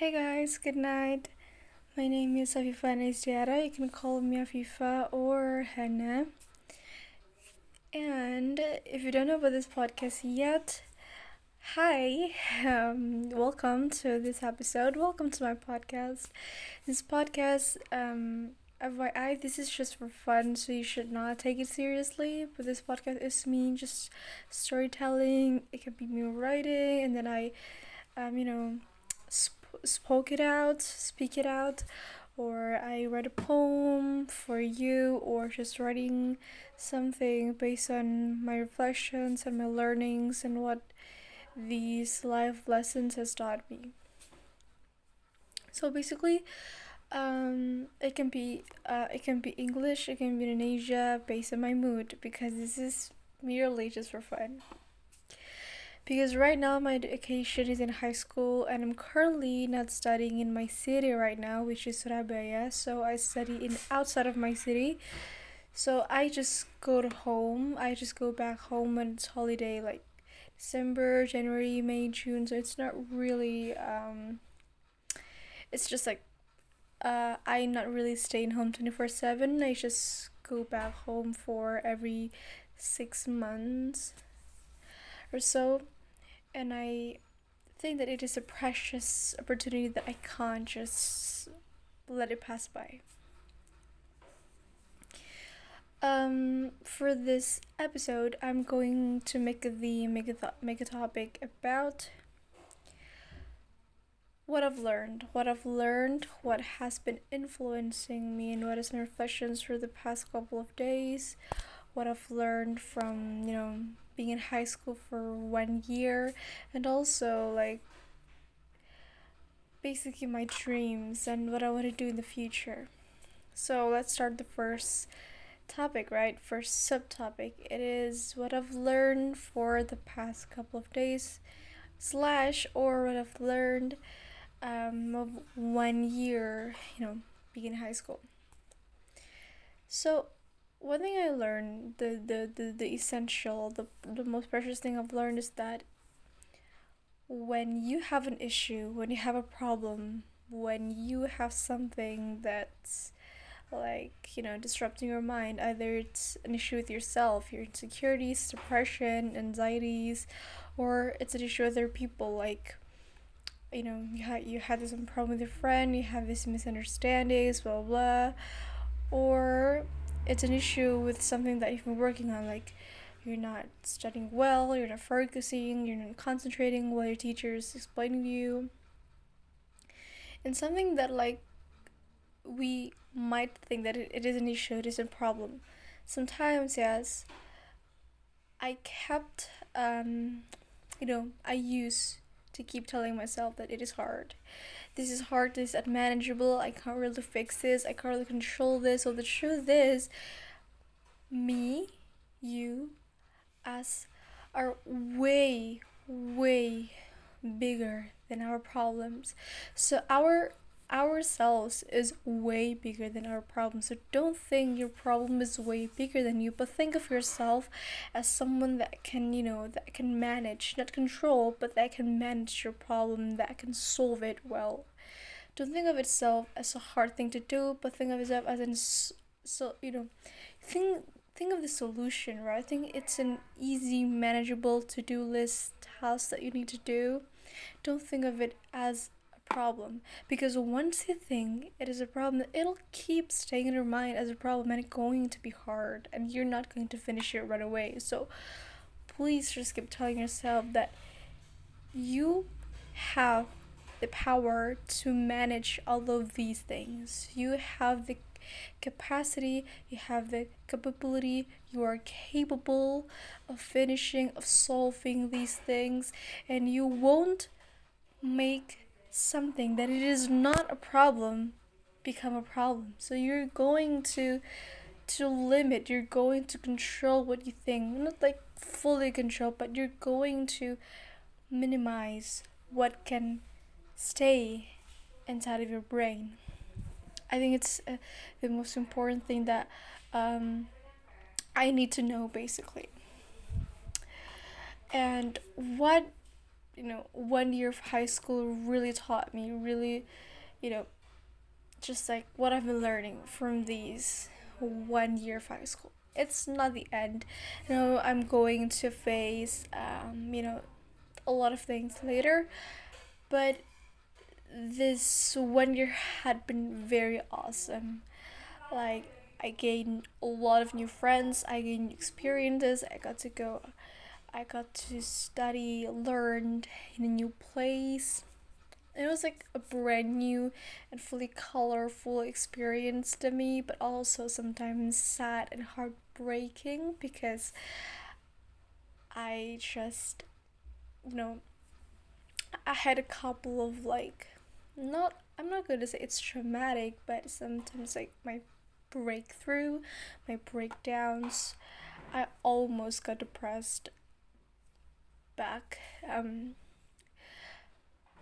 Hey guys, good night. My name is Afifa Nezdiara. You can call me Afifa or Hannah. And if you don't know about this podcast yet, hi, um, welcome to this episode. Welcome to my podcast. This podcast, um, I this is just for fun, so you should not take it seriously. But this podcast is me just storytelling. It can be me writing, and then I, um, you know spoke it out, speak it out, or I read a poem for you, or just writing something based on my reflections and my learnings and what these life lessons has taught me. So basically, um, it can be uh, it can be English, it can be Indonesia based on my mood because this is merely just for fun because right now my education is in high school and I'm currently not studying in my city right now, which is Surabaya. So I study in outside of my city. So I just go to home. I just go back home when it's holiday, like December, January, May, June. So it's not really. Um, it's just like uh, I not really staying home twenty four seven. I just go back home for every six months or so and I think that it is a precious opportunity that I can't just let it pass by. Um, for this episode, I'm going to make the make a th- make a topic about what I've learned, what I've learned, what has been influencing me, and what is my reflections for the past couple of days, what I've learned from you know being in high school for one year and also like basically my dreams and what I want to do in the future. So let's start the first topic, right? First subtopic. It is what I've learned for the past couple of days, slash, or what I've learned um, of one year, you know, being in high school. So one thing I learned, the, the, the, the essential, the, the most precious thing I've learned is that when you have an issue, when you have a problem, when you have something that's like, you know, disrupting your mind, either it's an issue with yourself, your insecurities, depression, anxieties, or it's an issue with other people, like, you know, you had you had this problem with your friend, you have this misunderstandings, blah blah, blah or it's an issue with something that you've been working on like you're not studying well you're not focusing you're not concentrating while your teacher is explaining to you. And something that like we might think that it, it is an issue it is a problem. Sometimes yes i kept um you know i used to keep telling myself that it is hard this is hard, this is unmanageable, I can't really fix this, I can't really control this. So the truth is, me, you, us are way, way bigger than our problems. So our ourselves is way bigger than our problem. So don't think your problem is way bigger than you, but think of yourself as someone that can, you know, that can manage, not control, but that can manage your problem, that can solve it well. Don't think of itself as a hard thing to do, but think of itself as an so you know, think think of the solution, right? I think it's an easy, manageable to-do list task that you need to do. Don't think of it as a problem because once you think it is a problem it'll keep staying in your mind as a problem and it's going to be hard and you're not going to finish it right away so please just keep telling yourself that you have the power to manage all of these things you have the capacity you have the capability you are capable of finishing of solving these things and you won't make something that it is not a problem become a problem. So you're going to to limit, you're going to control what you think. Not like fully control, but you're going to minimize what can stay inside of your brain. I think it's uh, the most important thing that um, I need to know basically. And what you know, one year of high school really taught me, really, you know, just like what I've been learning from these one year of high school. It's not the end. You know, I'm going to face, um, you know, a lot of things later, but this one year had been very awesome. Like, I gained a lot of new friends, I gained experiences, I got to go, I got to study, learn in a new place. It was like a brand new and fully colorful experience to me, but also sometimes sad and heartbreaking because I just, you know, I had a couple of like, not, I'm not going to say it's traumatic, but sometimes like my breakthrough, my breakdowns, I almost got depressed back. Um,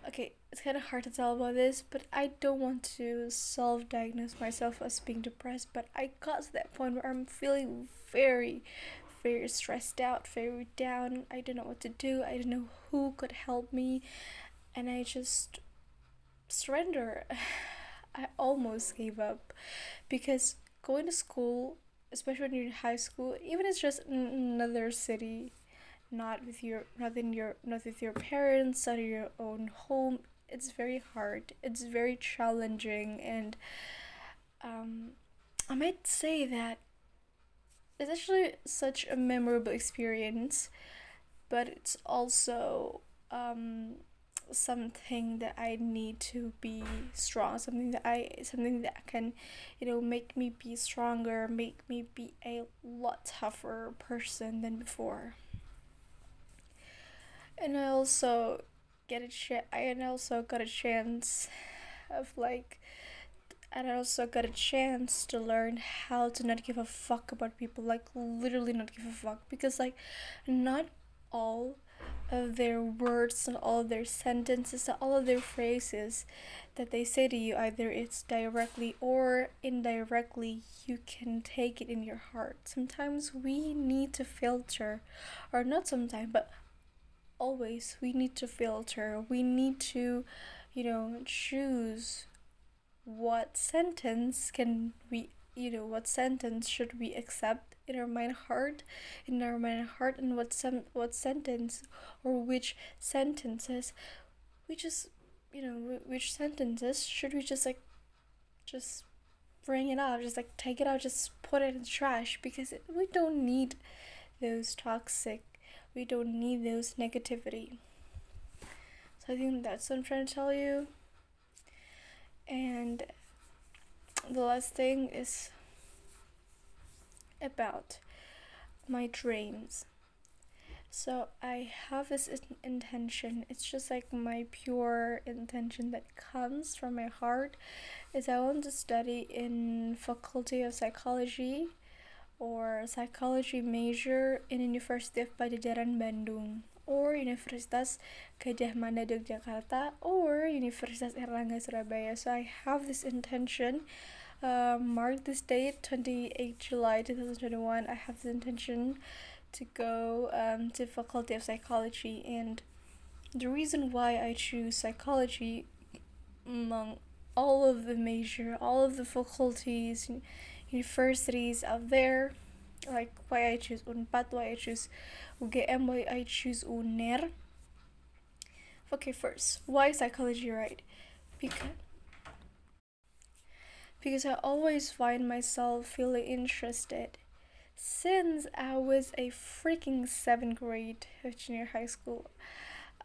okay, it's kind of hard to tell about this, but I don't want to self diagnose myself as being depressed, but I got to that point where I'm feeling very, very stressed out, very down. I don't know what to do, I don't know who could help me, and I just surrender. I almost gave up because going to school, especially when you're in high school, even it's just another city, not with your not in your not with your parents, not in your own home, it's very hard. It's very challenging and um I might say that it's actually such a memorable experience, but it's also um something that I need to be strong, something that I something that can, you know, make me be stronger, make me be a lot tougher person than before. And I also get a chance I also got a chance of like and I also got a chance to learn how to not give a fuck about people, like literally not give a fuck because like not all of their words and all of their sentences and all of their phrases that they say to you either it's directly or indirectly you can take it in your heart. Sometimes we need to filter or not sometimes but always we need to filter. We need to you know choose what sentence can we you know what sentence should we accept in our mind heart in our mind heart and what some what sentence or which sentences we just you know which sentences should we just like just bring it out just like take it out just put it in trash? Because we don't need those toxic we don't need those negativity. So i think that's what i'm trying to tell you. And the last thing is about my dreams. So I have this intention. It's just like my pure intention that comes from my heart is I want to study in Faculty of Psychology or psychology major in University of Padjadjaran Bandung or Universitas Gadjah Mada Yogyakarta or Universitas Airlangga Surabaya. So I have this intention uh, mark this date 28 July 2021 I have the intention to go um, to faculty of psychology and the reason why I choose psychology among all of the major all of the faculties universities out there like why I choose UNPAD why I choose UGM why I choose UNAIR okay first why psychology right? Because because I always find myself feeling interested since I was a freaking seventh grade of junior high school.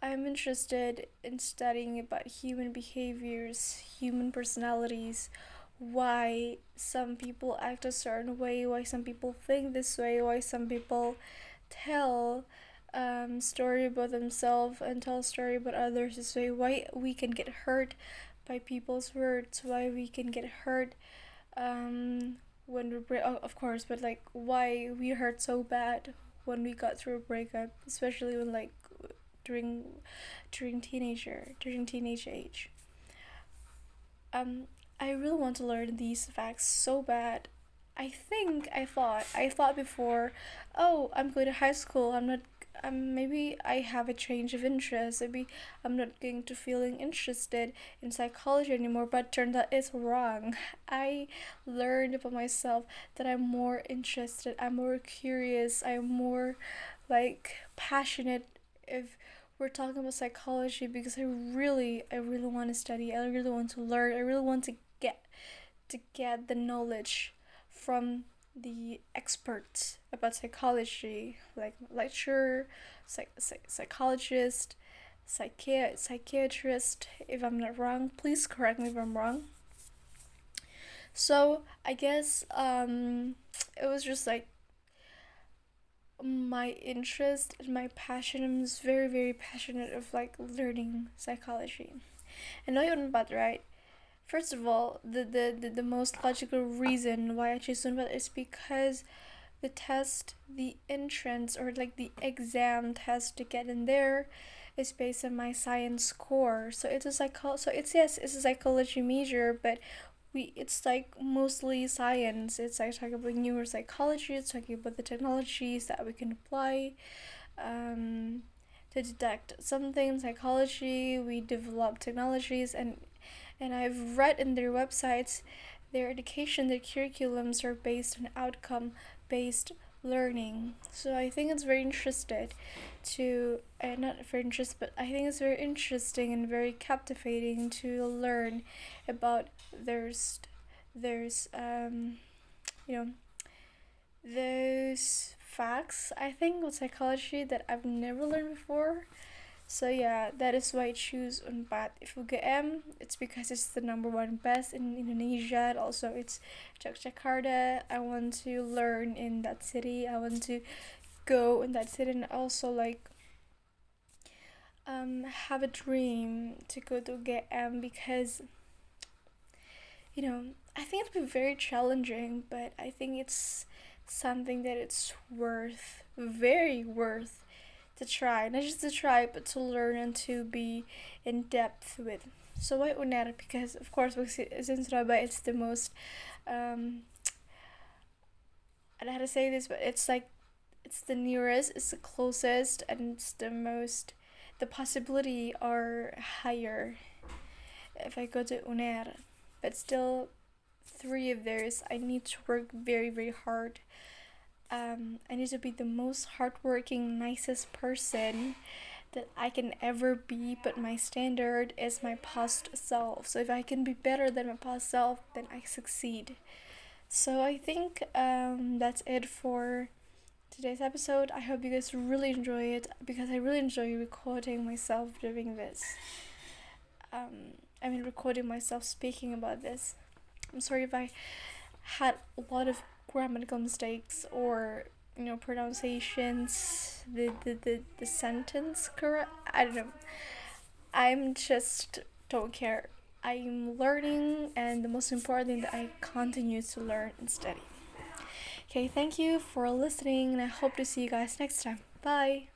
I'm interested in studying about human behaviors, human personalities, why some people act a certain way, why some people think this way, why some people tell um, story about themselves and tell story about others this way, why we can get hurt by people's words why we can get hurt um when we break oh, of course but like why we hurt so bad when we got through a breakup especially when like during during teenager during teenage age. Um i really want to learn these facts so bad. I think i thought i thought before oh i'm going to high school i'm not um, maybe I have a change of interest. Maybe I'm not going to feeling interested in psychology anymore. But turned out it's wrong. I learned about myself that I'm more interested. I'm more curious. I'm more like passionate. If we're talking about psychology, because I really, I really want to study. I really want to learn. I really want to get to get the knowledge from the experts about psychology, like lecturer, psych- psych- psychologist, psychi- psychiatrist. If I'm not wrong, please correct me if I'm wrong. So I guess um, it was just like my interest and my passion. I was very very passionate of like learning psychology. And know you're not bad, right? First of all, the, the, the, the most logical reason why I chose Unpad is because the test, the entrance or like the exam test to get in there is based on my science score. So it's a psycho so it's yes, it's a psychology major, but we it's like mostly science. It's like talking about neuropsychology, it's talking about the technologies that we can apply. Um, to detect something in psychology, we develop technologies and and I've read in their websites their education, their curriculums are based on outcome based learning. So I think it's very interesting to uh, not very interesting, but I think it's very interesting and very captivating to learn about there's there's um you know those facts I think with psychology that I've never learned before so yeah, that is why I choose Unpad UGM. It's because it's the number one best in Indonesia. And also, it's Jakarta. I want to learn in that city. I want to go in that city and also like um have a dream to go to UGM because you know I think it'll be very challenging, but I think it's something that it's worth, very worth to try, not just to try, but to learn and to be in depth with. So why Unair? Because of course, it's in Surabaya, it's the most. Um, I don't know how to say this, but it's like, it's the nearest, it's the closest, and it's the most. The possibility are higher if I go to Unair, but still, three of those I need to work very very hard um, I need to be the most hardworking, nicest person that I can ever be, but my standard is my past self. So if I can be better than my past self, then I succeed. So I think um, that's it for today's episode. I hope you guys really enjoy it because I really enjoy recording myself doing this. Um, I mean, recording myself speaking about this. I'm sorry if I had a lot of grammatical mistakes or you know pronunciations the the, the, the sentence correct i don't know. I'm just don't care. I'm learning and the most important thing that i continue to learn and study. Okay thank you for listening and i hope to see you guys next time. Bye